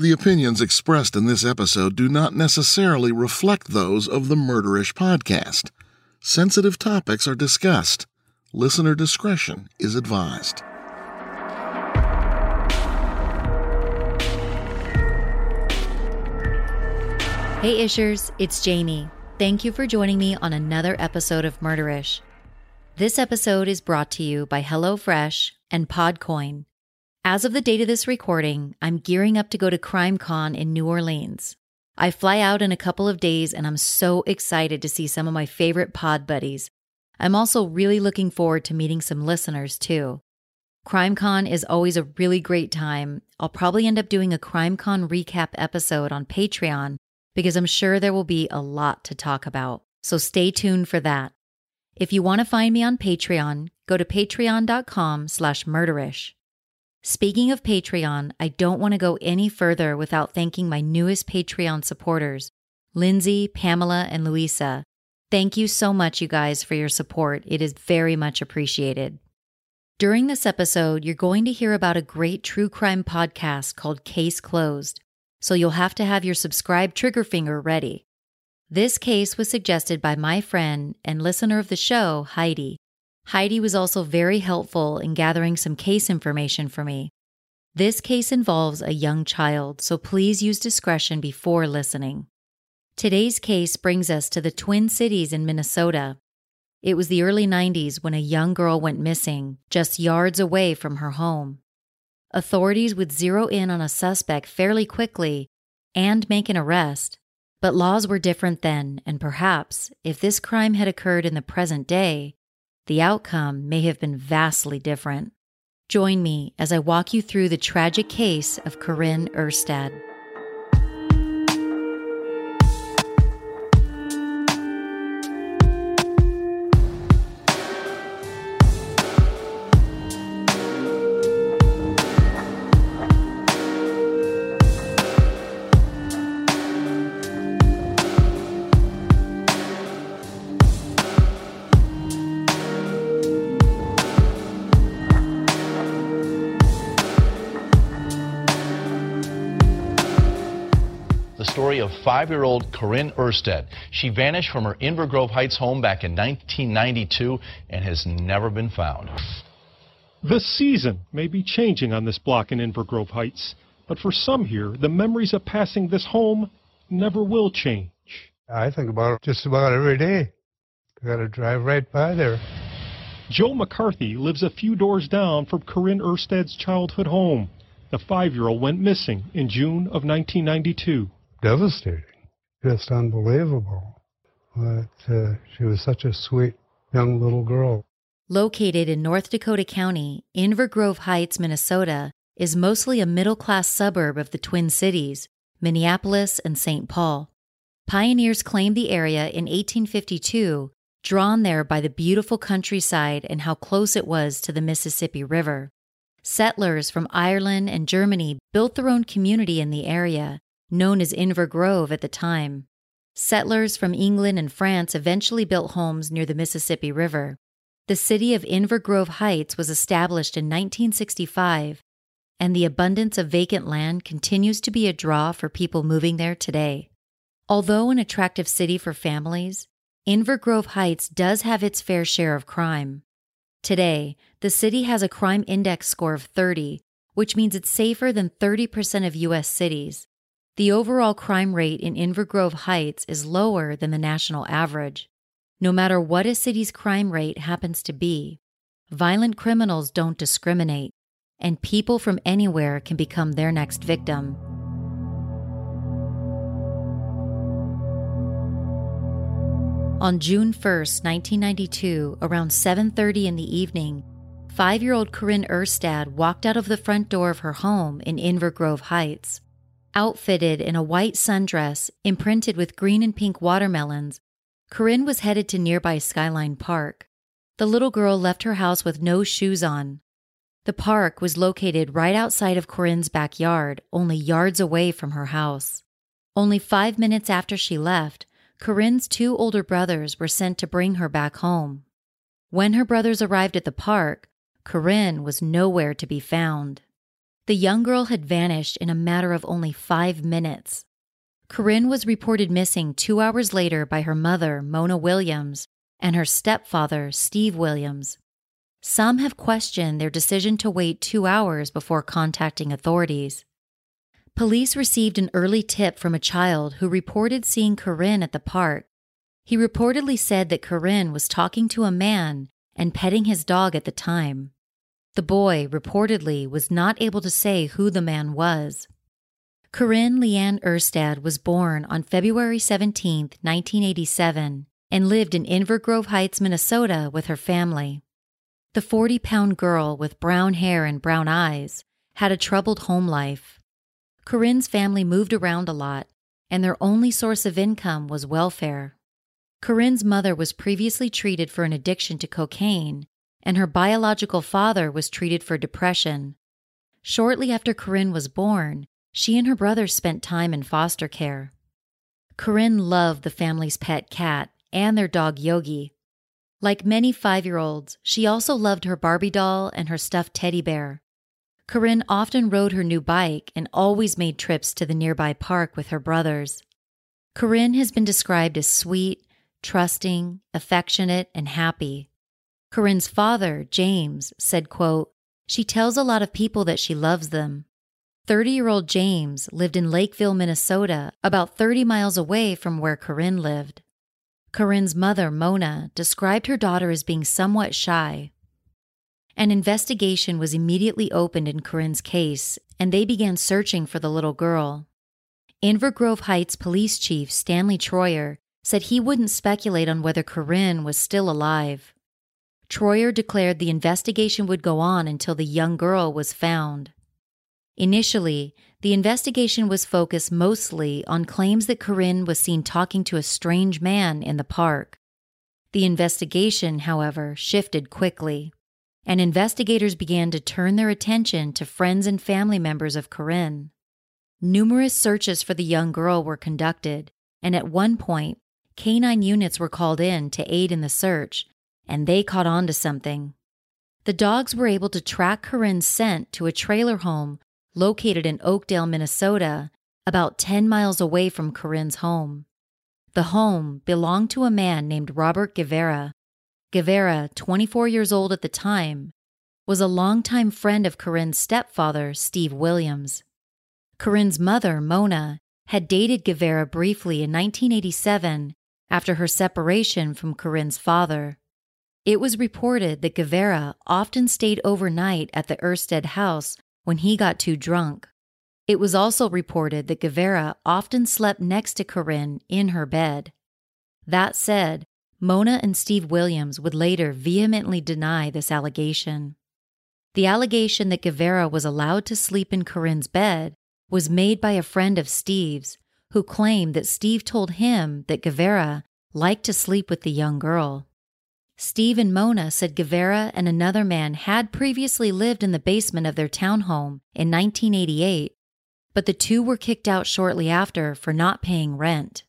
The opinions expressed in this episode do not necessarily reflect those of the Murderish podcast. Sensitive topics are discussed. Listener discretion is advised. Hey Ishers, it's Jamie. Thank you for joining me on another episode of Murderish. This episode is brought to you by HelloFresh and Podcoin. As of the date of this recording, I'm gearing up to go to CrimeCon in New Orleans. I fly out in a couple of days and I'm so excited to see some of my favorite pod buddies. I'm also really looking forward to meeting some listeners too. CrimeCon is always a really great time. I'll probably end up doing a CrimeCon recap episode on Patreon because I'm sure there will be a lot to talk about. So stay tuned for that. If you want to find me on Patreon, go to patreon.com slash murderish. Speaking of Patreon, I don't want to go any further without thanking my newest Patreon supporters, Lindsay, Pamela, and Louisa. Thank you so much, you guys, for your support. It is very much appreciated. During this episode, you're going to hear about a great true crime podcast called Case Closed so you'll have to have your subscribe trigger finger ready. This case was suggested by my friend and listener of the show, Heidi. Heidi was also very helpful in gathering some case information for me. This case involves a young child, so please use discretion before listening. Today's case brings us to the Twin Cities in Minnesota. It was the early 90s when a young girl went missing, just yards away from her home. Authorities would zero in on a suspect fairly quickly and make an arrest. But laws were different then, and perhaps, if this crime had occurred in the present day, the outcome may have been vastly different. Join me as I walk you through the tragic case of Corinne Erstad. Story of five-year-old Corinne Erstad. She vanished from her Inver Grove Heights home back in 1992 and has never been found. The season may be changing on this block in Inver Grove Heights, but for some here, the memories of passing this home never will change. I think about it just about every day. I got to drive right by there. Joe McCarthy lives a few doors down from Corinne Erstad's childhood home. The five-year-old went missing in June of 1992. Devastating, just unbelievable. But uh, she was such a sweet young little girl. Located in North Dakota County, Inver Grove Heights, Minnesota, is mostly a middle class suburb of the Twin Cities, Minneapolis and St. Paul. Pioneers claimed the area in 1852, drawn there by the beautiful countryside and how close it was to the Mississippi River. Settlers from Ireland and Germany built their own community in the area, known as Inver Grove at the time. Settlers from England and France eventually built homes near the Mississippi River. The city of Inver Grove Heights was established in 1965, and the abundance of vacant land continues to be a draw for people moving there today. Although an attractive city for families, Inver Grove Heights does have its fair share of crime. Today, the city has a crime index score of 30, which means it's safer than 30% of U.S. cities. The overall crime rate in Inver Grove Heights is lower than the national average. No matter what a city's crime rate happens to be, violent criminals don't discriminate, and people from anywhere can become their next victim. On June 1, 1992, around 7:30 in the evening, 5-year-old Corinne Erstad walked out of the front door of her home in Inver Grove Heights. Outfitted in a white sundress imprinted with green and pink watermelons, Corinne was headed to nearby Skyline Park. The little girl left her house with no shoes on. The park was located right outside of Corinne's backyard, only yards away from her house. Only five minutes after she left, Corinne's two older brothers were sent to bring her back home. When her brothers arrived at the park, Corinne was nowhere to be found. The young girl had vanished in a matter of only five minutes. Corinne was reported missing two hours later by her mother, Mona Williams, and her stepfather, Steve Williams. Some have questioned their decision to wait two hours before contacting authorities. Police received an early tip from a child who reported seeing Corinne at the park. He reportedly said that Corinne was talking to a man and petting his dog at the time. The boy reportedly was not able to say who the man was. Corinne Leanne Erstad was born on February 17, 1987, and lived in Inver Grove Heights, Minnesota with her family. The 40 pound girl with brown hair and brown eyes had a troubled home life. Corinne's family moved around a lot, and their only source of income was welfare. Corinne's mother was previously treated for an addiction to cocaine, and her biological father was treated for depression. Shortly after Corinne was born, she and her brother spent time in foster care. Corinne loved the family's pet cat and their dog Yogi. Like many five year olds, she also loved her Barbie doll and her stuffed teddy bear. Corinne often rode her new bike and always made trips to the nearby park with her brothers. Corinne has been described as sweet, trusting, affectionate, and happy. Corinne's father, James, said, quote, She tells a lot of people that she loves them. 30 year old James lived in Lakeville, Minnesota, about 30 miles away from where Corinne lived. Corinne's mother, Mona, described her daughter as being somewhat shy, an investigation was immediately opened in Corinne's case, and they began searching for the little girl. Inver Grove Heights Police Chief Stanley Troyer said he wouldn't speculate on whether Corinne was still alive. Troyer declared the investigation would go on until the young girl was found. Initially, the investigation was focused mostly on claims that Corinne was seen talking to a strange man in the park. The investigation, however, shifted quickly and investigators began to turn their attention to friends and family members of Corinne. Numerous searches for the young girl were conducted, and at one point, canine units were called in to aid in the search, and they caught on to something. The dogs were able to track Corinne's scent to a trailer home located in Oakdale, Minnesota, about 10 miles away from Corinne's home. The home belonged to a man named Robert Guevara, Guevara, 24 years old at the time, was a longtime friend of Corinne's stepfather, Steve Williams. Corinne's mother, Mona, had dated Guevara briefly in 1987 after her separation from Corinne's father. It was reported that Guevara often stayed overnight at the Erstad house when he got too drunk. It was also reported that Guevara often slept next to Corinne in her bed. That said, Mona and Steve Williams would later vehemently deny this allegation. The allegation that Guevara was allowed to sleep in Corinne's bed was made by a friend of Steve's who claimed that Steve told him that Guevara liked to sleep with the young girl. Steve and Mona said Guevara and another man had previously lived in the basement of their townhome in 1988, but the two were kicked out shortly after for not paying rent.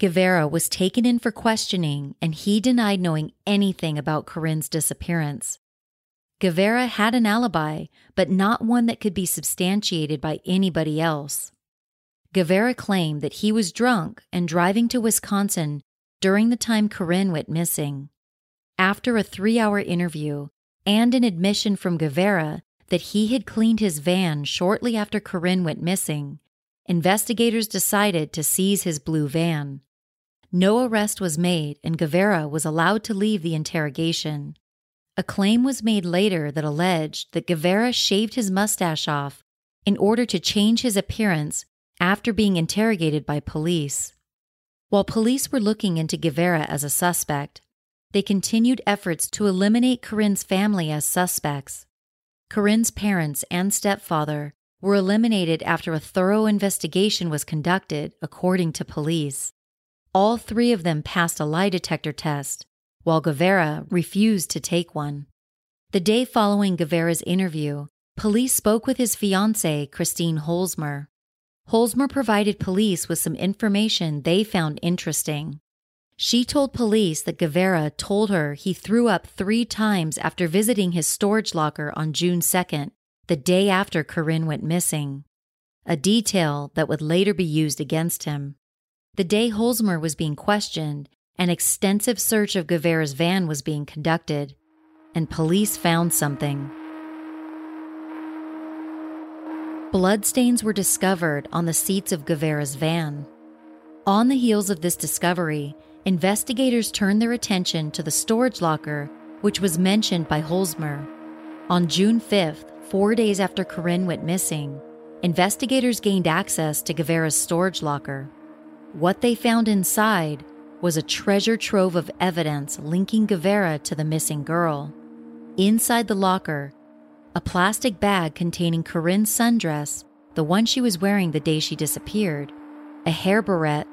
Guevara was taken in for questioning and he denied knowing anything about Corinne's disappearance. Guevara had an alibi, but not one that could be substantiated by anybody else. Guevara claimed that he was drunk and driving to Wisconsin during the time Corinne went missing. After a three hour interview and an admission from Guevara that he had cleaned his van shortly after Corinne went missing, investigators decided to seize his blue van. No arrest was made, and Guevara was allowed to leave the interrogation. A claim was made later that alleged that Guevara shaved his mustache off in order to change his appearance after being interrogated by police. While police were looking into Guevara as a suspect, they continued efforts to eliminate Corinne's family as suspects. Corinne's parents and stepfather were eliminated after a thorough investigation was conducted, according to police. All three of them passed a lie detector test, while Guevara refused to take one. The day following Guevara's interview, police spoke with his fiancee, Christine Holzmer. Holzmer provided police with some information they found interesting. She told police that Guevara told her he threw up three times after visiting his storage locker on June 2nd, the day after Corinne went missing, a detail that would later be used against him. The day Holzmer was being questioned, an extensive search of Guevara's van was being conducted, and police found something. Bloodstains were discovered on the seats of Guevara's van. On the heels of this discovery, investigators turned their attention to the storage locker, which was mentioned by Holzmer. On June 5th, four days after Corinne went missing, investigators gained access to Guevara's storage locker. What they found inside was a treasure trove of evidence linking Guevara to the missing girl. Inside the locker, a plastic bag containing Corinne's sundress, the one she was wearing the day she disappeared, a hair barrette,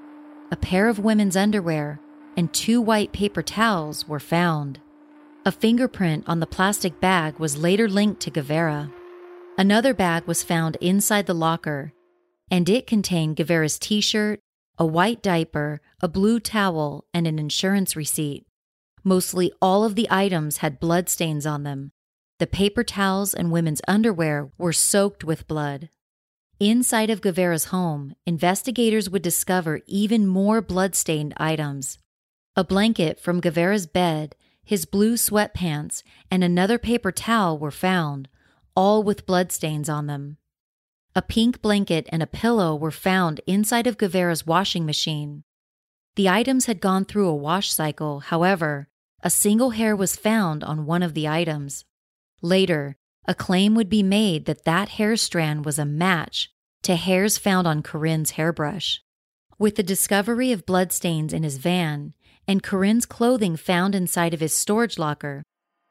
a pair of women's underwear, and two white paper towels were found. A fingerprint on the plastic bag was later linked to Guevara. Another bag was found inside the locker, and it contained Guevara's t shirt, a white diaper, a blue towel, and an insurance receipt. Mostly all of the items had bloodstains on them, the paper towels and women's underwear were soaked with blood. Inside of Guevara's home, investigators would discover even more blood-stained items. A blanket from Guevara's bed, his blue sweatpants, and another paper towel were found, all with bloodstains on them. A pink blanket and a pillow were found inside of Guevara's washing machine. The items had gone through a wash cycle, however, a single hair was found on one of the items. Later, a claim would be made that that hair strand was a match to hairs found on Corinne's hairbrush. With the discovery of bloodstains in his van and Corinne's clothing found inside of his storage locker,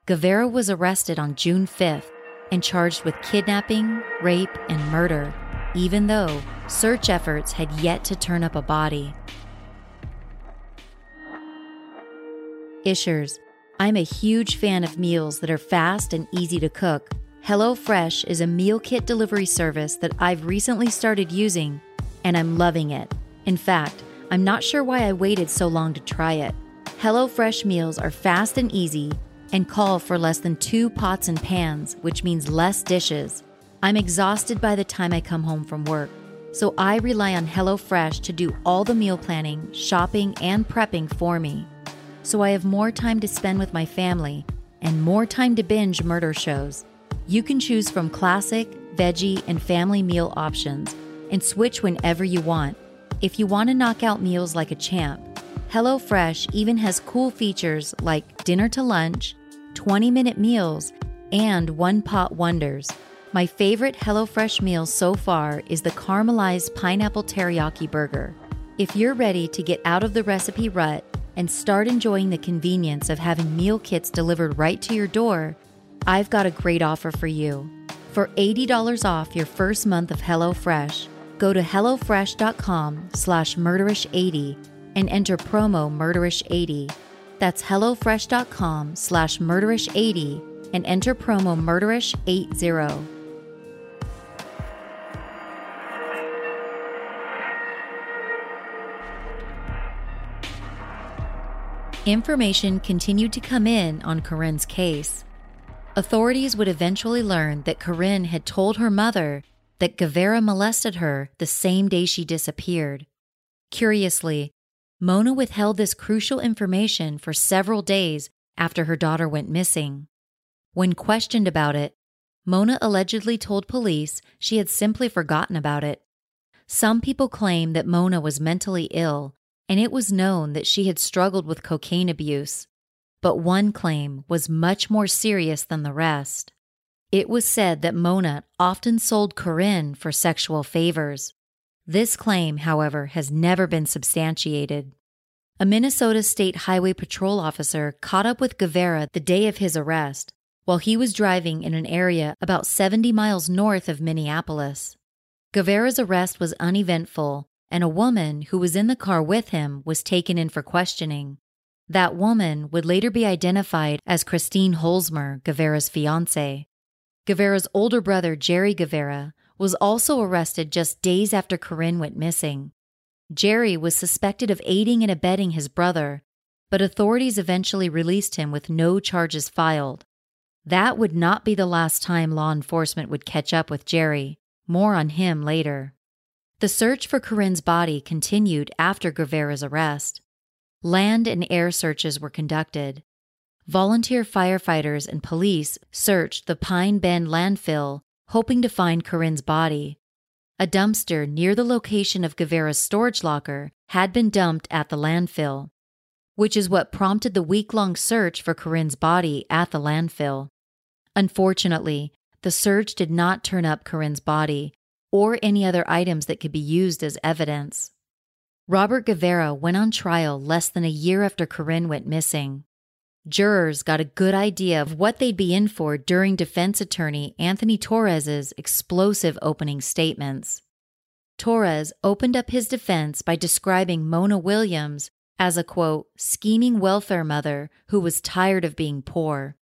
Guevara was arrested on June 5th and charged with kidnapping, rape, and murder, even though search efforts had yet to turn up a body. Ishers, I'm a huge fan of meals that are fast and easy to cook. HelloFresh is a meal kit delivery service that I've recently started using, and I'm loving it. In fact, I'm not sure why I waited so long to try it. HelloFresh meals are fast and easy and call for less than two pots and pans, which means less dishes. I'm exhausted by the time I come home from work, so I rely on HelloFresh to do all the meal planning, shopping, and prepping for me so I have more time to spend with my family and more time to binge murder shows. You can choose from classic, veggie, and family meal options and switch whenever you want. If you want to knock out meals like a champ, HelloFresh even has cool features like dinner to lunch, 20 minute meals, and one pot wonders. My favorite HelloFresh meal so far is the caramelized pineapple teriyaki burger. If you're ready to get out of the recipe rut and start enjoying the convenience of having meal kits delivered right to your door, I've got a great offer for you. For $80 off your first month of HelloFresh, go to HelloFresh.com slash murderish80 and enter promo murderish80. That's HelloFresh.com slash murderish80 and enter promo murderish80. Information continued to come in on Corinne's case. Authorities would eventually learn that Corinne had told her mother that Guevara molested her the same day she disappeared. Curiously, Mona withheld this crucial information for several days after her daughter went missing. When questioned about it, Mona allegedly told police she had simply forgotten about it. Some people claim that Mona was mentally ill and it was known that she had struggled with cocaine abuse. But one claim was much more serious than the rest. It was said that Mona often sold Corinne for sexual favors. This claim, however, has never been substantiated. A Minnesota State Highway Patrol officer caught up with Guevara the day of his arrest while he was driving in an area about 70 miles north of Minneapolis. Guevara's arrest was uneventful and a woman who was in the car with him was taken in for questioning. That woman would later be identified as Christine Holzmer, Guevara's fiance. Guevara's older brother, Jerry Guevara, was also arrested just days after Corinne went missing. Jerry was suspected of aiding and abetting his brother, but authorities eventually released him with no charges filed. That would not be the last time law enforcement would catch up with Jerry. More on him later. The search for Corinne's body continued after Guevara's arrest. Land and air searches were conducted. Volunteer firefighters and police searched the Pine Bend landfill, hoping to find Corinne's body. A dumpster near the location of Guevara's storage locker had been dumped at the landfill, which is what prompted the week long search for Corinne's body at the landfill. Unfortunately, the search did not turn up Corinne's body, or any other items that could be used as evidence. Robert Guevara went on trial less than a year after Corinne went missing. Jurors got a good idea of what they'd be in for during defense attorney Anthony Torres's explosive opening statements. Torres opened up his defense by describing Mona Williams as a quote, scheming welfare mother who was tired of being poor.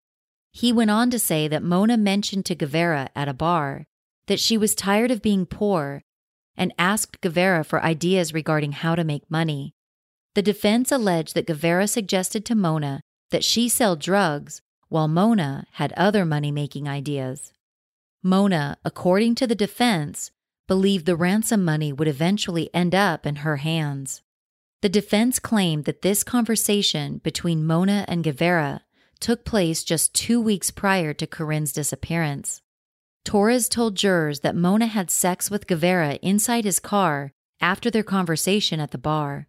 He went on to say that Mona mentioned to Guevara at a bar that she was tired of being poor and asked Guevara for ideas regarding how to make money. The defense alleged that Guevara suggested to Mona that she sell drugs while Mona had other money making ideas. Mona, according to the defense, believed the ransom money would eventually end up in her hands. The defense claimed that this conversation between Mona and Guevara took place just two weeks prior to Corinne's disappearance. Torres told jurors that Mona had sex with Guevara inside his car after their conversation at the bar.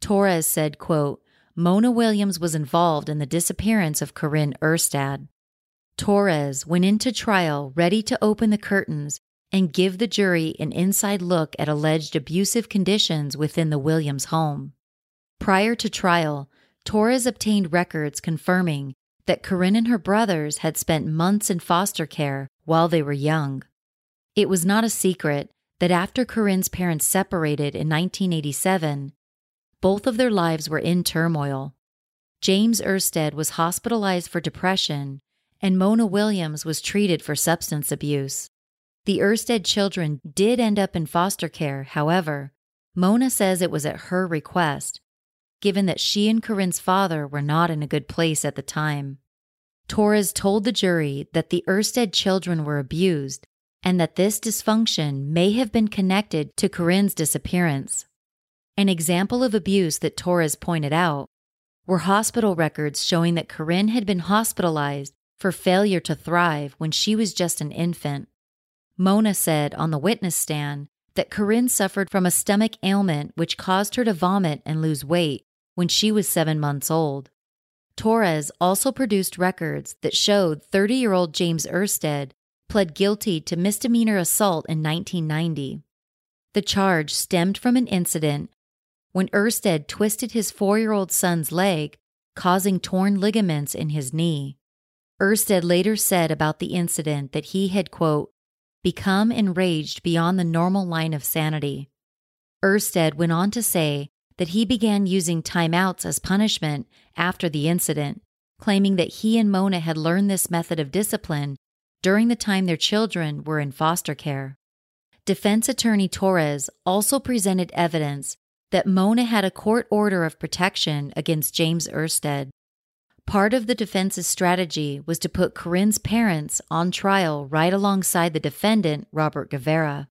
Torres said, quote, Mona Williams was involved in the disappearance of Corinne Erstad. Torres went into trial ready to open the curtains and give the jury an inside look at alleged abusive conditions within the Williams home. Prior to trial, Torres obtained records confirming that Corinne and her brothers had spent months in foster care while they were young. It was not a secret that after Corinne's parents separated in 1987, both of their lives were in turmoil. James Erstad was hospitalized for depression, and Mona Williams was treated for substance abuse. The Erstad children did end up in foster care, however. Mona says it was at her request, given that she and Corinne's father were not in a good place at the time. Torres told the jury that the Erstad children were abused and that this dysfunction may have been connected to Corinne's disappearance. An example of abuse that Torres pointed out were hospital records showing that Corinne had been hospitalized for failure to thrive when she was just an infant. Mona said on the witness stand that Corinne suffered from a stomach ailment which caused her to vomit and lose weight when she was seven months old. Torres also produced records that showed 30 year old James Erstad pled guilty to misdemeanor assault in 1990. The charge stemmed from an incident when Erstad twisted his four year old son's leg, causing torn ligaments in his knee. Erstad later said about the incident that he had, quote, become enraged beyond the normal line of sanity. Erstad went on to say that he began using timeouts as punishment after the incident, claiming that he and Mona had learned this method of discipline during the time their children were in foster care. Defense attorney Torres also presented evidence that Mona had a court order of protection against James Erstad. Part of the defense's strategy was to put Corinne's parents on trial right alongside the defendant, Robert Guevara.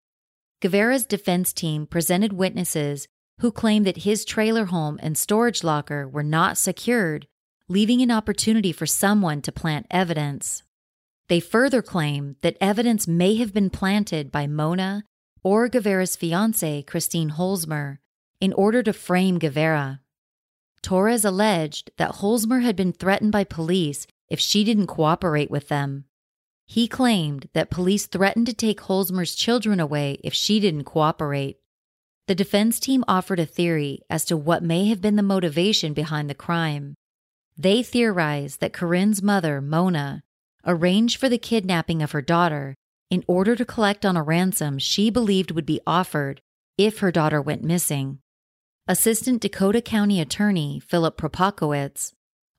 Guevara's defense team presented witnesses who claimed that his trailer home and storage locker were not secured, leaving an opportunity for someone to plant evidence. They further claim that evidence may have been planted by Mona or Guevara's fiancee, Christine Holzmer, in order to frame Guevara. Torres alleged that Holzmer had been threatened by police if she didn't cooperate with them. He claimed that police threatened to take Holzmer's children away if she didn't cooperate. The defense team offered a theory as to what may have been the motivation behind the crime. They theorized that Corinne's mother, Mona, arranged for the kidnapping of her daughter in order to collect on a ransom she believed would be offered if her daughter went missing. Assistant Dakota County Attorney Philip Prokopowicz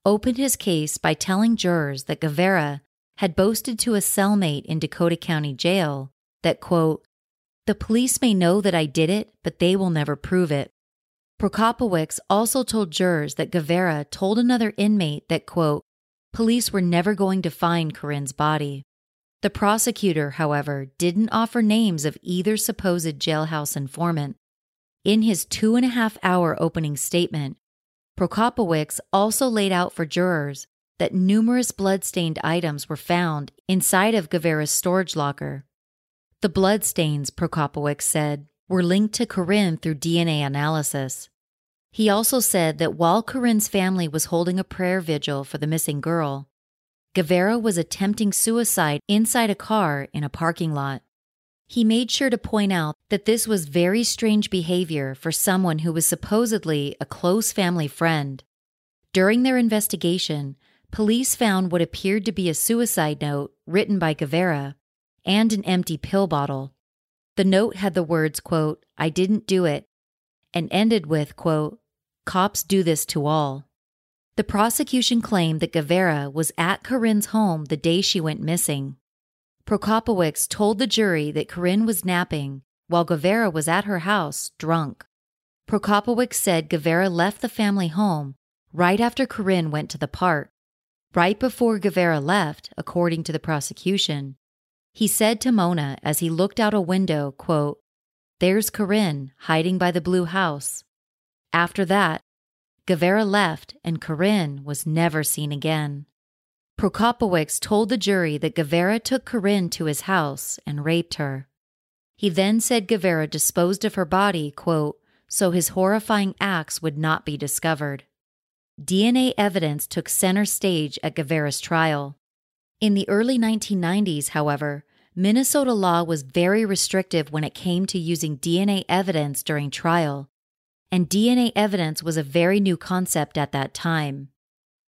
opened his case by telling jurors that Guevara had boasted to a cellmate in Dakota County Jail that, quote, the police may know that I did it, but they will never prove it. Prokopowicz also told jurors that Guevara told another inmate that, quote, police were never going to find Corinne's body. The prosecutor, however, didn't offer names of either supposed jailhouse informant. In his two and a half hour opening statement, Prokopowicz also laid out for jurors that numerous blood-stained items were found inside of Guevara's storage locker. The bloodstains, Prokopowicz said, were linked to Corinne through DNA analysis. He also said that while Corinne's family was holding a prayer vigil for the missing girl, Guevara was attempting suicide inside a car in a parking lot. He made sure to point out that this was very strange behavior for someone who was supposedly a close family friend. During their investigation, police found what appeared to be a suicide note written by Guevara and an empty pill bottle. The note had the words, quote, I didn't do it, and ended with, quote, cops do this to all. The prosecution claimed that Guevara was at Corinne's home the day she went missing. Prokopowicz told the jury that Corinne was napping while Guevara was at her house, drunk. Prokopowicz said Guevara left the family home right after Corinne went to the park. Right before Guevara left, according to the prosecution, he said to Mona as he looked out a window, quote, There's Corinne hiding by the blue house. After that, Guevara left and Corinne was never seen again. Prokopowicz told the jury that Guevara took Corinne to his house and raped her. He then said Guevara disposed of her body, quote, so his horrifying acts would not be discovered. DNA evidence took center stage at Guevara's trial. In the early 1990s, however, Minnesota law was very restrictive when it came to using DNA evidence during trial, and DNA evidence was a very new concept at that time.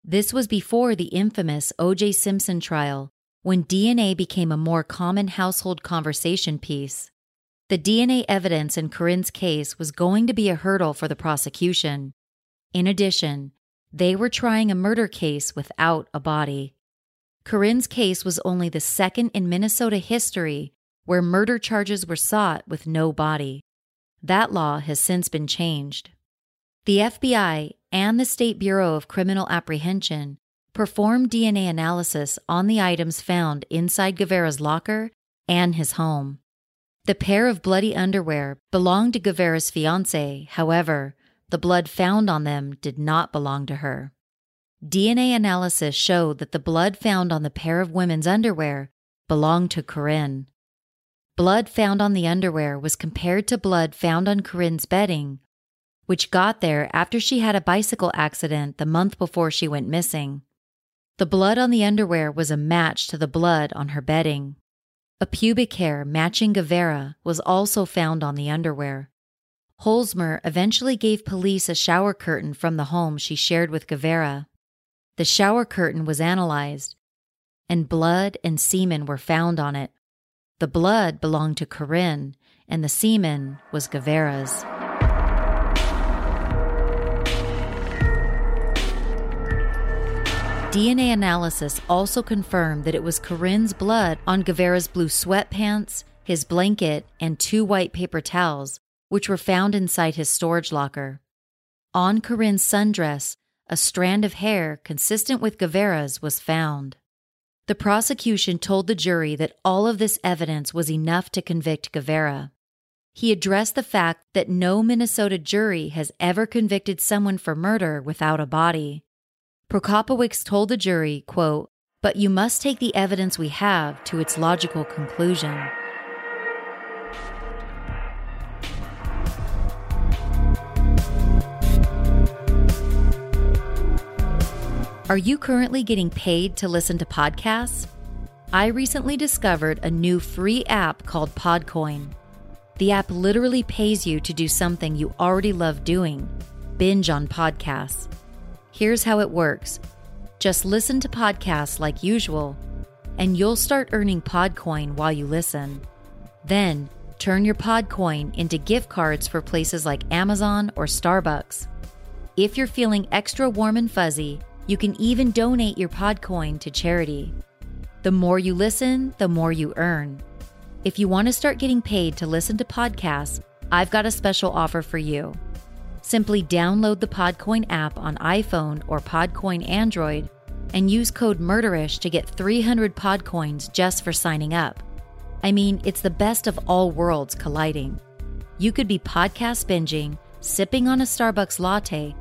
This was before the infamous O.J. Simpson trial, when DNA became a more common household conversation piece. The DNA evidence in Corinne's case was going to be a hurdle for the prosecution. In addition, they were trying a murder case without a body. Corinne's case was only the second in Minnesota history where murder charges were sought with no body. That law has since been changed. The FBI and the State Bureau of Criminal Apprehension performed DNA analysis on the items found inside Guevara's locker and his home. The pair of bloody underwear belonged to Guevara's fiancee, however, the blood found on them did not belong to her. DNA analysis showed that the blood found on the pair of women's underwear belonged to Corinne. Blood found on the underwear was compared to blood found on Corinne's bedding, which got there after she had a bicycle accident the month before she went missing. The blood on the underwear was a match to the blood on her bedding. A pubic hair matching Guevara was also found on the underwear. Holzmer eventually gave police a shower curtain from the home she shared with Guevara. The shower curtain was analyzed, and blood and semen were found on it. The blood belonged to Corinne, and the semen was Guevara's. DNA analysis also confirmed that it was Corinne's blood on Guevara's blue sweatpants, his blanket, and two white paper towels, which were found inside his storage locker. On Corinne's sundress, a strand of hair consistent with Guevara's was found. The prosecution told the jury that all of this evidence was enough to convict Guevara. He addressed the fact that no Minnesota jury has ever convicted someone for murder without a body. Prokopowicz told the jury, quote, but you must take the evidence we have to its logical conclusion. Are you currently getting paid to listen to podcasts? I recently discovered a new free app called Podcoin. The app literally pays you to do something you already love doing binge on podcasts. Here's how it works just listen to podcasts like usual, and you'll start earning Podcoin while you listen. Then, turn your Podcoin into gift cards for places like Amazon or Starbucks. If you're feeling extra warm and fuzzy, you can even donate your Podcoin to charity. The more you listen, the more you earn. If you want to start getting paid to listen to podcasts, I've got a special offer for you. Simply download the Podcoin app on iPhone or Podcoin Android and use code MURDERISH to get 300 Podcoins just for signing up. I mean, it's the best of all worlds colliding. You could be podcast binging, sipping on a Starbucks latte,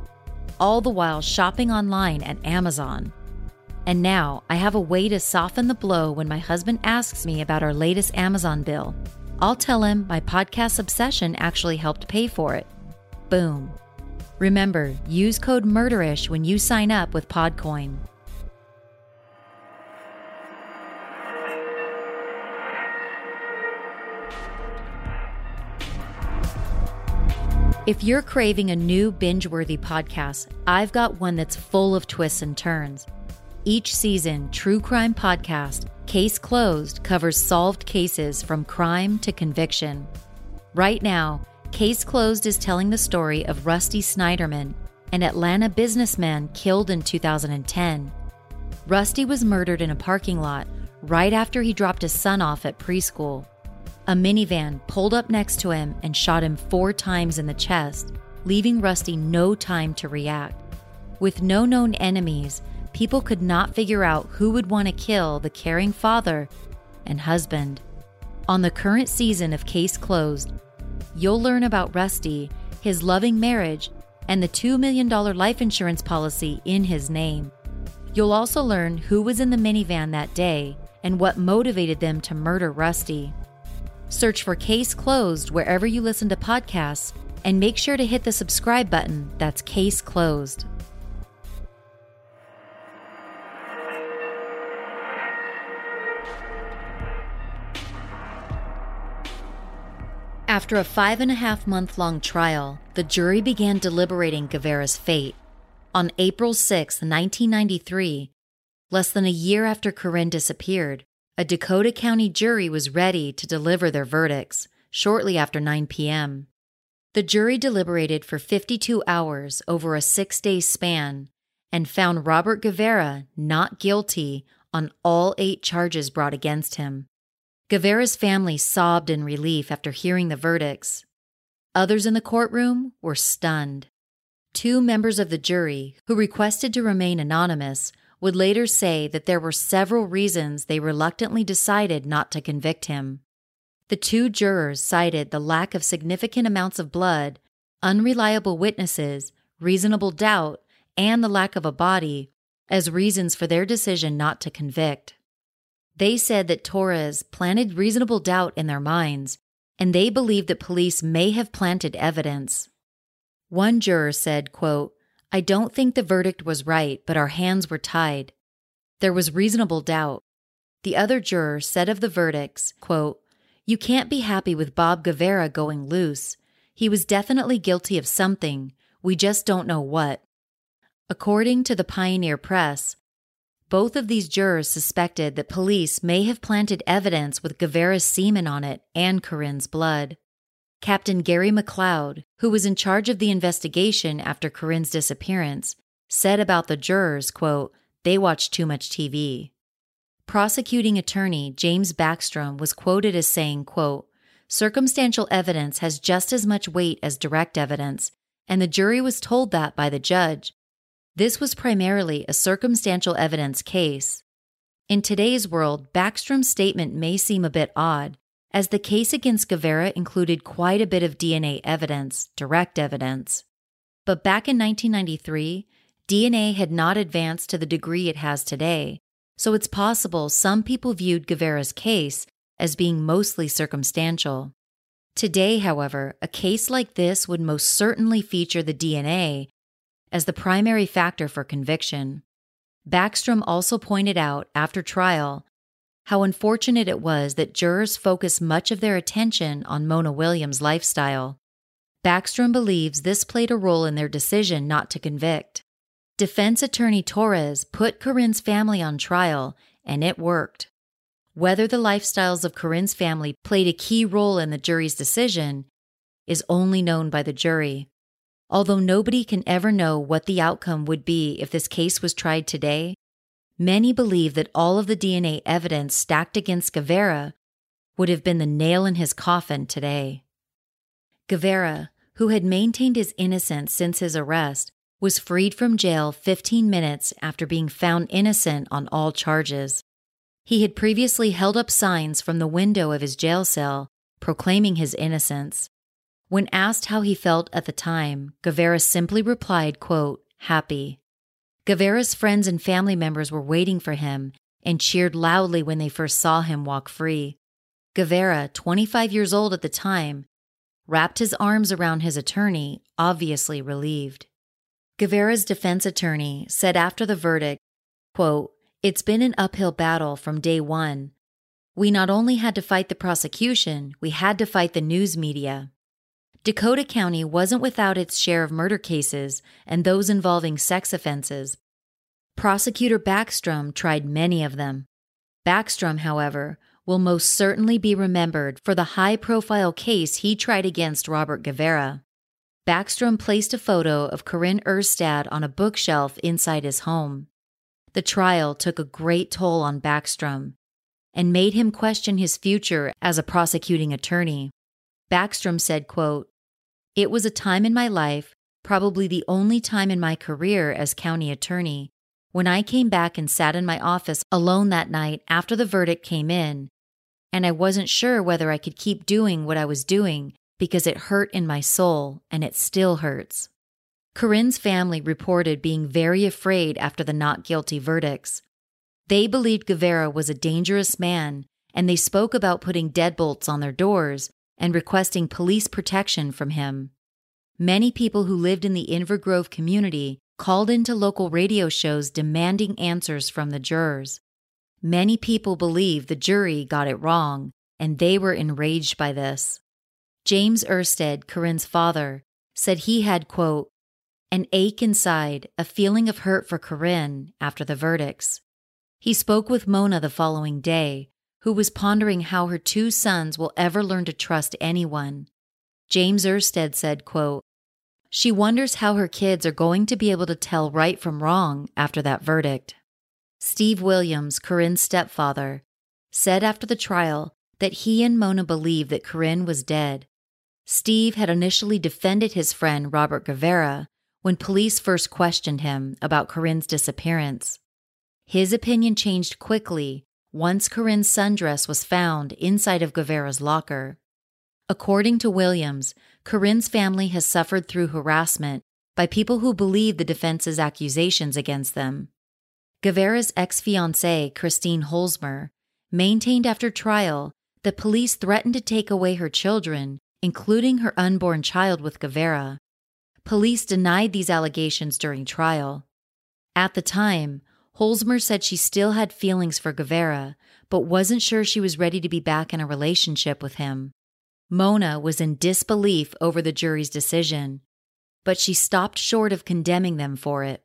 all the while shopping online at Amazon. And now I have a way to soften the blow when my husband asks me about our latest Amazon bill. I'll tell him my podcast obsession actually helped pay for it. Boom. Remember, use code MURDERISH when you sign up with Podcoin. If you're craving a new binge worthy podcast, I've got one that's full of twists and turns. Each season, True Crime Podcast, Case Closed, covers solved cases from crime to conviction. Right now, Case Closed is telling the story of Rusty Snyderman, an Atlanta businessman killed in 2010. Rusty was murdered in a parking lot right after he dropped his son off at preschool. A minivan pulled up next to him and shot him four times in the chest, leaving Rusty no time to react. With no known enemies, people could not figure out who would want to kill the caring father and husband. On the current season of Case Closed, you'll learn about Rusty, his loving marriage, and the $2 million life insurance policy in his name. You'll also learn who was in the minivan that day and what motivated them to murder Rusty. Search for Case Closed wherever you listen to podcasts and make sure to hit the subscribe button that's Case Closed. After a five and a half month long trial, the jury began deliberating Guevara's fate. On April 6, 1993, less than a year after Corinne disappeared, a Dakota County jury was ready to deliver their verdicts shortly after 9 p.m. The jury deliberated for 52 hours over a six day span and found Robert Guevara not guilty on all eight charges brought against him. Guevara's family sobbed in relief after hearing the verdicts. Others in the courtroom were stunned. Two members of the jury, who requested to remain anonymous, would later say that there were several reasons they reluctantly decided not to convict him. The two jurors cited the lack of significant amounts of blood, unreliable witnesses, reasonable doubt, and the lack of a body as reasons for their decision not to convict. They said that Torres planted reasonable doubt in their minds, and they believed that police may have planted evidence. One juror said, quote, I don't think the verdict was right, but our hands were tied. There was reasonable doubt. the other juror said of the verdicts, quote, You can't be happy with Bob Guevara going loose. He was definitely guilty of something. We just don't know what. According to the Pioneer Press, both of these jurors suspected that police may have planted evidence with Guevara's semen on it and Corinne's blood. Captain Gary McLeod, who was in charge of the investigation after Corinne's disappearance, said about the jurors, quote, they watched too much TV. Prosecuting attorney James Backstrom was quoted as saying, quote, circumstantial evidence has just as much weight as direct evidence, and the jury was told that by the judge, this was primarily a circumstantial evidence case. In today's world, Backstrom's statement may seem a bit odd, as the case against Guevara included quite a bit of DNA evidence, direct evidence. But back in 1993, DNA had not advanced to the degree it has today, so it's possible some people viewed Guevara's case as being mostly circumstantial. Today, however, a case like this would most certainly feature the DNA as the primary factor for conviction. Backstrom also pointed out after trial how unfortunate it was that jurors focused much of their attention on Mona Williams' lifestyle. Backstrom believes this played a role in their decision not to convict. Defense attorney Torres put Corinne's family on trial, and it worked. Whether the lifestyles of Corinne's family played a key role in the jury's decision is only known by the jury. Although nobody can ever know what the outcome would be if this case was tried today, many believe that all of the DNA evidence stacked against Guevara would have been the nail in his coffin today. Guevara, who had maintained his innocence since his arrest, was freed from jail 15 minutes after being found innocent on all charges. He had previously held up signs from the window of his jail cell proclaiming his innocence. When asked how he felt at the time, Guevara simply replied, quote, happy. Guevara's friends and family members were waiting for him and cheered loudly when they first saw him walk free. Guevara, 25 years old at the time, wrapped his arms around his attorney, obviously relieved. Guevara's defense attorney said after the verdict, quote, It's been an uphill battle from day one. We not only had to fight the prosecution, we had to fight the news media. Dakota County wasn't without its share of murder cases and those involving sex offenses. Prosecutor Backstrom tried many of them. Backstrom, however, will most certainly be remembered for the high profile case he tried against Robert Guevara. Backstrom placed a photo of Corinne Erstad on a bookshelf inside his home. The trial took a great toll on Backstrom and made him question his future as a prosecuting attorney. Backstrom said, quote, it was a time in my life, probably the only time in my career as county attorney, when I came back and sat in my office alone that night after the verdict came in, and I wasn't sure whether I could keep doing what I was doing because it hurt in my soul, and it still hurts. Corinne's family reported being very afraid after the not guilty verdicts. They believed Guevara was a dangerous man, and they spoke about putting deadbolts on their doors and requesting police protection from him. Many people who lived in the Inver Grove community called into local radio shows demanding answers from the jurors. Many people believe the jury got it wrong, and they were enraged by this. James Erstad, Corinne's father, said he had, quote, an ache inside, a feeling of hurt for Corinne after the verdicts. He spoke with Mona the following day, who was pondering how her two sons will ever learn to trust anyone. James Erstad said, quote, She wonders how her kids are going to be able to tell right from wrong after that verdict. Steve Williams, Corinne's stepfather, said after the trial that he and Mona believed that Corinne was dead. Steve had initially defended his friend Robert Guevara when police first questioned him about Corinne's disappearance. His opinion changed quickly once Corinne's sundress was found inside of Guevara's locker. According to Williams, Corinne's family has suffered through harassment by people who believe the defense's accusations against them. Guevara's ex fiancee, Christine Holzmer, maintained after trial that police threatened to take away her children, including her unborn child with Guevara. Police denied these allegations during trial. At the time, Holzmer said she still had feelings for Guevara, but wasn't sure she was ready to be back in a relationship with him. Mona was in disbelief over the jury's decision, but she stopped short of condemning them for it.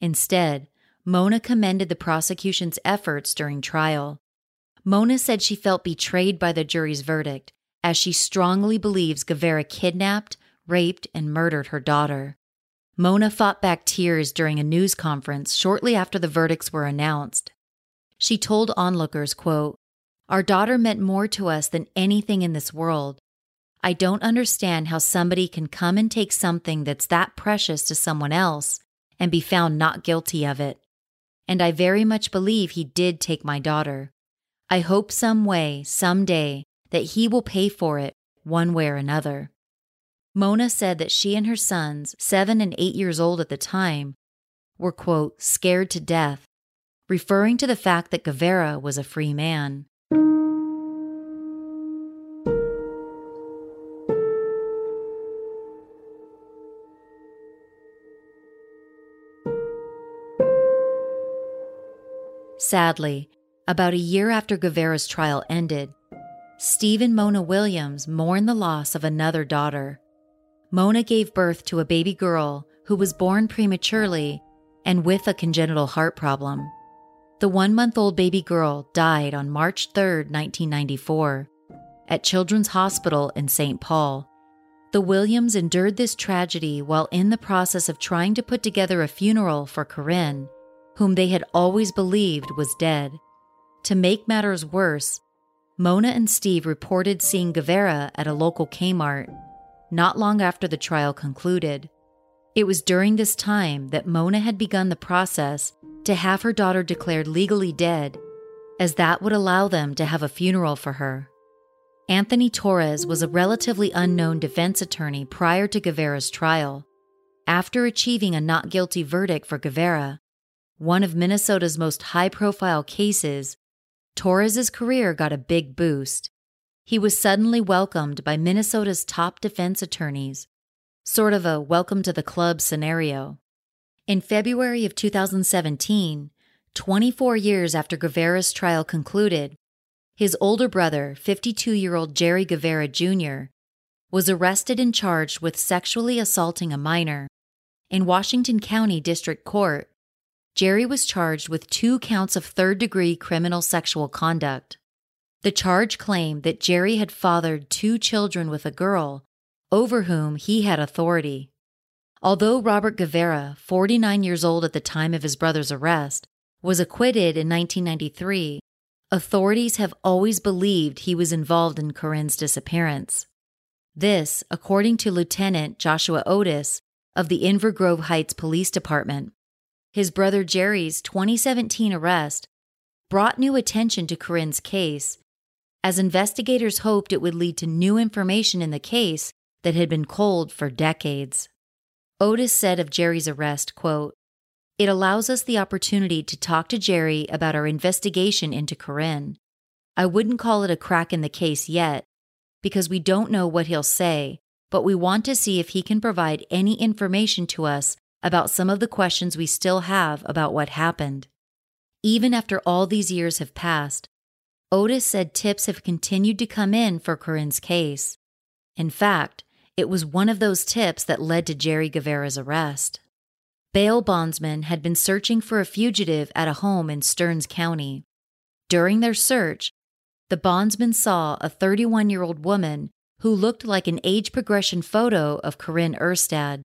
Instead, Mona commended the prosecution's efforts during trial. Mona said she felt betrayed by the jury's verdict, as she strongly believes Guevara kidnapped, raped, and murdered her daughter. Mona fought back tears during a news conference shortly after the verdicts were announced. She told onlookers, quote, Our daughter meant more to us than anything in this world. I don't understand how somebody can come and take something that's that precious to someone else and be found not guilty of it. And I very much believe he did take my daughter. I hope some way, some day, that he will pay for it one way or another. Mona said that she and her sons, seven and eight years old at the time, were, quote, scared to death, referring to the fact that Guevara was a free man. Sadly, about a year after Guevara's trial ended, Steve and Mona Williams mourned the loss of another daughter. Mona gave birth to a baby girl who was born prematurely and with a congenital heart problem. The one month old baby girl died on March 3, 1994, at Children's Hospital in St. Paul. The Williams endured this tragedy while in the process of trying to put together a funeral for Corinne, whom they had always believed was dead. To make matters worse, Mona and Steve reported seeing Guevara at a local Kmart not long after the trial concluded. It was during this time that Mona had begun the process to have her daughter declared legally dead, as that would allow them to have a funeral for her. Anthony Torres was a relatively unknown defense attorney prior to Guevara's trial. After achieving a not guilty verdict for Guevara, one of Minnesota's most high profile cases, Torres's career got a big boost. He was suddenly welcomed by Minnesota's top defense attorneys, sort of a welcome to the club scenario. In February of 2017, 24 years after Guevara's trial concluded, his older brother, 52 year old Jerry Guevara Jr., was arrested and charged with sexually assaulting a minor. In Washington County District Court, Jerry was charged with two counts of third degree criminal sexual conduct. The charge claimed that Jerry had fathered two children with a girl over whom he had authority. Although Robert Guevara, 49 years old at the time of his brother's arrest, was acquitted in 1993, authorities have always believed he was involved in Corinne's disappearance. This, according to Lieutenant Joshua Otis of the Inver Grove Heights Police Department. His brother Jerry's 2017 arrest brought new attention to Corinne's case, as investigators hoped it would lead to new information in the case that had been cold for decades. Otis said of Jerry's arrest, quote, It allows us the opportunity to talk to Jerry about our investigation into Corinne. I wouldn't call it a crack in the case yet, because we don't know what he'll say, but we want to see if he can provide any information to us about some of the questions we still have about what happened. Even after all these years have passed, Otis said tips have continued to come in for Corinne's case. In fact, it was one of those tips that led to Jerry Guevara's arrest. Bail bondsmen had been searching for a fugitive at a home in Stearns County. During their search, the bondsmen saw a 31 year old woman who looked like an age progression photo of Corinne Erstad.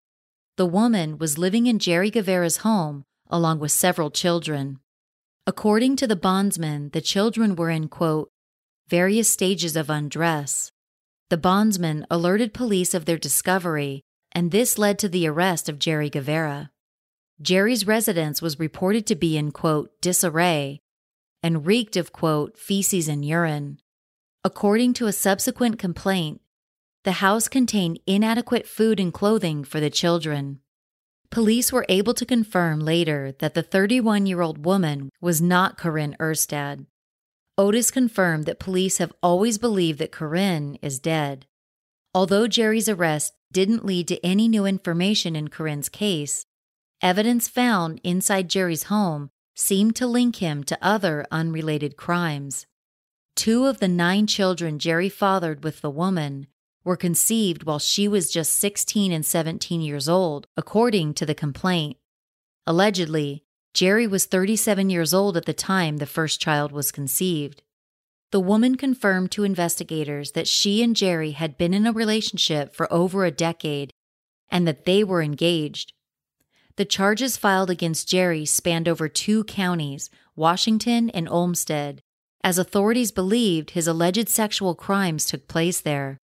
The woman was living in Jerry Guevara's home along with several children. According to the bondsman, the children were in, quote, various stages of undress. The bondsman alerted police of their discovery, and this led to the arrest of Jerry Guevara. Jerry's residence was reported to be in, quote, disarray and reeked of, quote, feces and urine. According to a subsequent complaint, the house contained inadequate food and clothing for the children. Police were able to confirm later that the 31 year old woman was not Corinne Erstad. Otis confirmed that police have always believed that Corinne is dead. Although Jerry's arrest didn't lead to any new information in Corinne's case, evidence found inside Jerry's home seemed to link him to other unrelated crimes. Two of the nine children Jerry fathered with the woman were conceived while she was just 16 and 17 years old, according to the complaint. Allegedly, Jerry was 37 years old at the time the first child was conceived. The woman confirmed to investigators that she and Jerry had been in a relationship for over a decade and that they were engaged. The charges filed against Jerry spanned over two counties, Washington and Olmsted, as authorities believed his alleged sexual crimes took place there.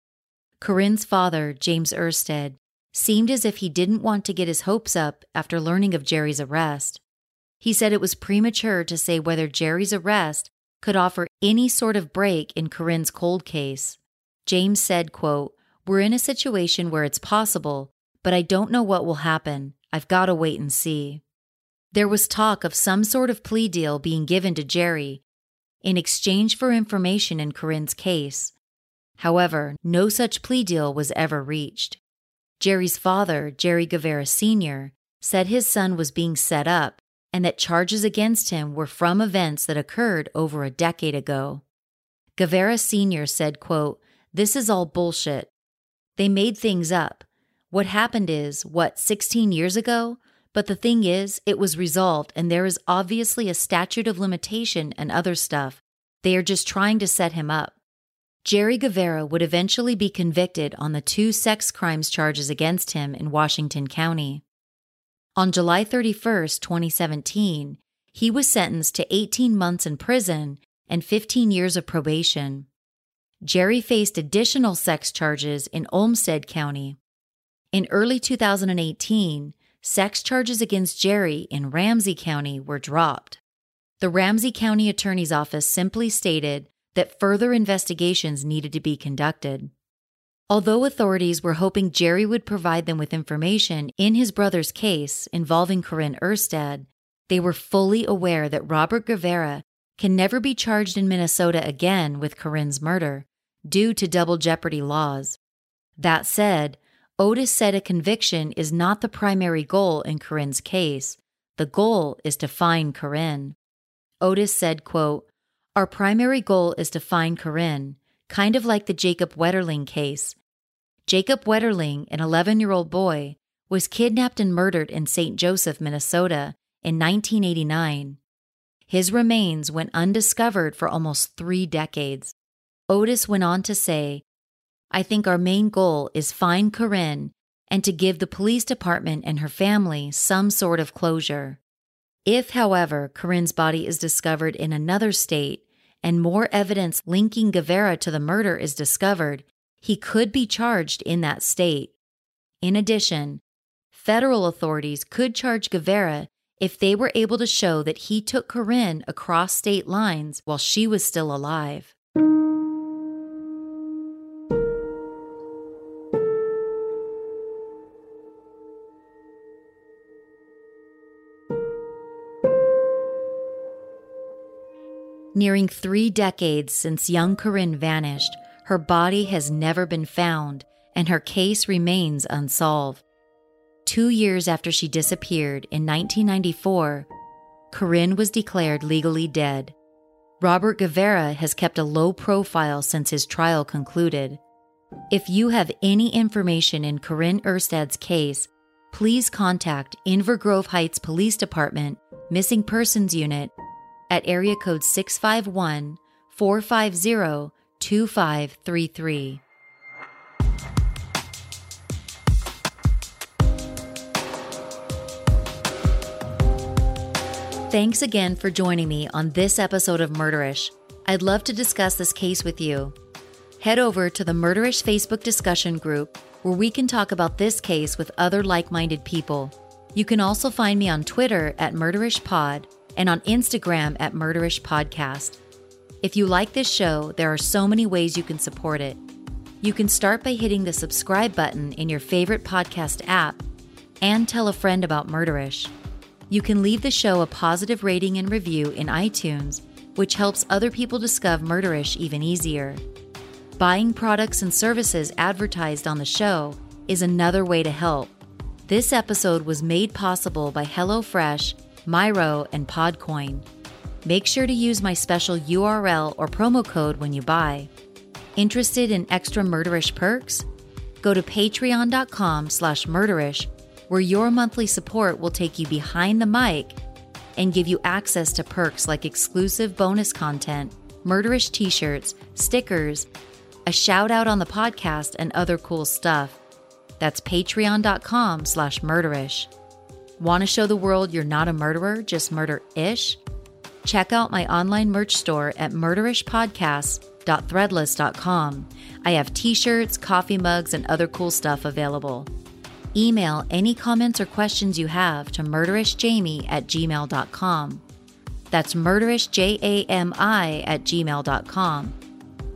Corinne's father, James Erstad, seemed as if he didn't want to get his hopes up after learning of Jerry's arrest. He said it was premature to say whether Jerry's arrest could offer any sort of break in Corinne's cold case. James said, quote, We're in a situation where it's possible, but I don't know what will happen. I've got to wait and see. There was talk of some sort of plea deal being given to Jerry in exchange for information in Corinne's case. However, no such plea deal was ever reached. Jerry's father, Jerry Guevara Sr., said his son was being set up and that charges against him were from events that occurred over a decade ago. Guevara Sr. said, quote, This is all bullshit. They made things up. What happened is, what, 16 years ago? But the thing is, it was resolved, and there is obviously a statute of limitation and other stuff. They are just trying to set him up. Jerry Guevara would eventually be convicted on the two sex crimes charges against him in Washington County. On July 31, 2017, he was sentenced to 18 months in prison and 15 years of probation. Jerry faced additional sex charges in Olmsted County. In early 2018, sex charges against Jerry in Ramsey County were dropped. The Ramsey County Attorney's Office simply stated that further investigations needed to be conducted. Although authorities were hoping Jerry would provide them with information in his brother's case involving Corinne Erstad, they were fully aware that Robert Guevara can never be charged in Minnesota again with Corinne's murder due to double jeopardy laws. That said, Otis said a conviction is not the primary goal in Corinne's case. The goal is to find Corinne. Otis said, quote, Our primary goal is to find Corinne, kind of like the Jacob Wetterling case. Jacob Wetterling, an 11 year old boy, was kidnapped and murdered in St. Joseph, Minnesota in 1989. His remains went undiscovered for almost three decades. Otis went on to say, I think our main goal is find Corinne and to give the police department and her family some sort of closure. If, however, Corinne's body is discovered in another state and more evidence linking Guevara to the murder is discovered, he could be charged in that state. In addition, federal authorities could charge Guevara if they were able to show that he took Corinne across state lines while she was still alive. Nearing three decades since young Corinne vanished, her body has never been found, and her case remains unsolved. Two years after she disappeared in 1994, Corinne was declared legally dead. Robert Guevara has kept a low profile since his trial concluded. If you have any information in Corinne Erstad's case, please contact Inver Grove Heights Police Department Missing Persons Unit at area code 651 450 2533. Thanks again for joining me on this episode of Murderish. I'd love to discuss this case with you. Head over to the Murderish Facebook discussion group where we can talk about this case with other like minded people. You can also find me on Twitter at MurderishPod and on Instagram at Murderish Podcast. If you like this show, there are so many ways you can support it. You can start by hitting the subscribe button in your favorite podcast app and tell a friend about Murderish. You can leave the show a positive rating and review in iTunes, which helps other people discover Murderish even easier. Buying products and services advertised on the show is another way to help. This episode was made possible by HelloFresh Myro, and Podcoin. Make sure to use my special URL or promo code when you buy. Interested in extra murderish perks? Go to patreon.com slash murderish, where your monthly support will take you behind the mic and give you access to perks like exclusive bonus content, murderish t-shirts, stickers, a shout out on the podcast, and other cool stuff. That's patreon.com slash murderish. Want to show the world you're not a murderer, just murder-ish? Check out my online merch store at murderishpodcast.threadless.com. I have t-shirts, coffee mugs, and other cool stuff available. Email any comments or questions you have to murderishjami at gmail.com. That's murderishjami at gmail.com.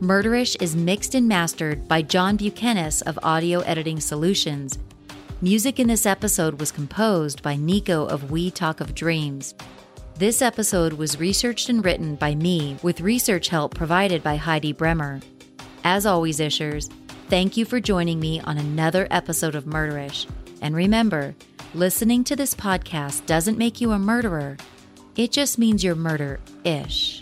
Murderish is mixed and mastered by John Buchanan of Audio Editing Solutions. Music in this episode was composed by Nico of We Talk of Dreams. This episode was researched and written by me with research help provided by Heidi Bremer. As always, Ishers, thank you for joining me on another episode of Murderish. And remember, listening to this podcast doesn't make you a murderer, it just means you're murder ish.